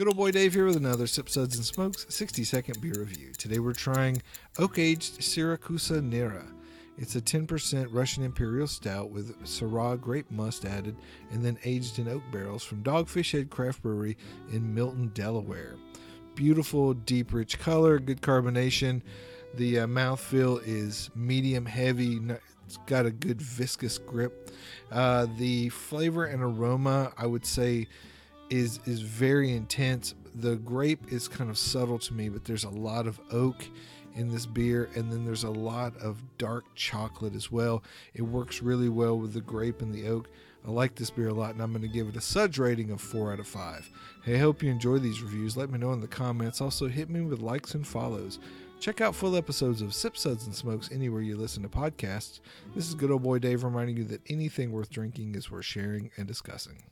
Good old boy Dave here with another Sips Suds and Smokes 60 second beer review. Today we're trying oak aged Siracusa Nera. It's a 10% Russian Imperial Stout with Syrah grape must added and then aged in oak barrels from Dogfish Head Craft Brewery in Milton, Delaware. Beautiful, deep, rich color, good carbonation. The uh, mouthfeel is medium heavy. It's got a good viscous grip. Uh, the flavor and aroma, I would say, is is very intense. The grape is kind of subtle to me, but there's a lot of oak in this beer, and then there's a lot of dark chocolate as well. It works really well with the grape and the oak. I like this beer a lot, and I'm going to give it a Suds rating of 4 out of 5. Hey, I hope you enjoy these reviews. Let me know in the comments. Also, hit me with likes and follows. Check out full episodes of Sips Suds and Smokes anywhere you listen to podcasts. This is good old boy Dave reminding you that anything worth drinking is worth sharing and discussing.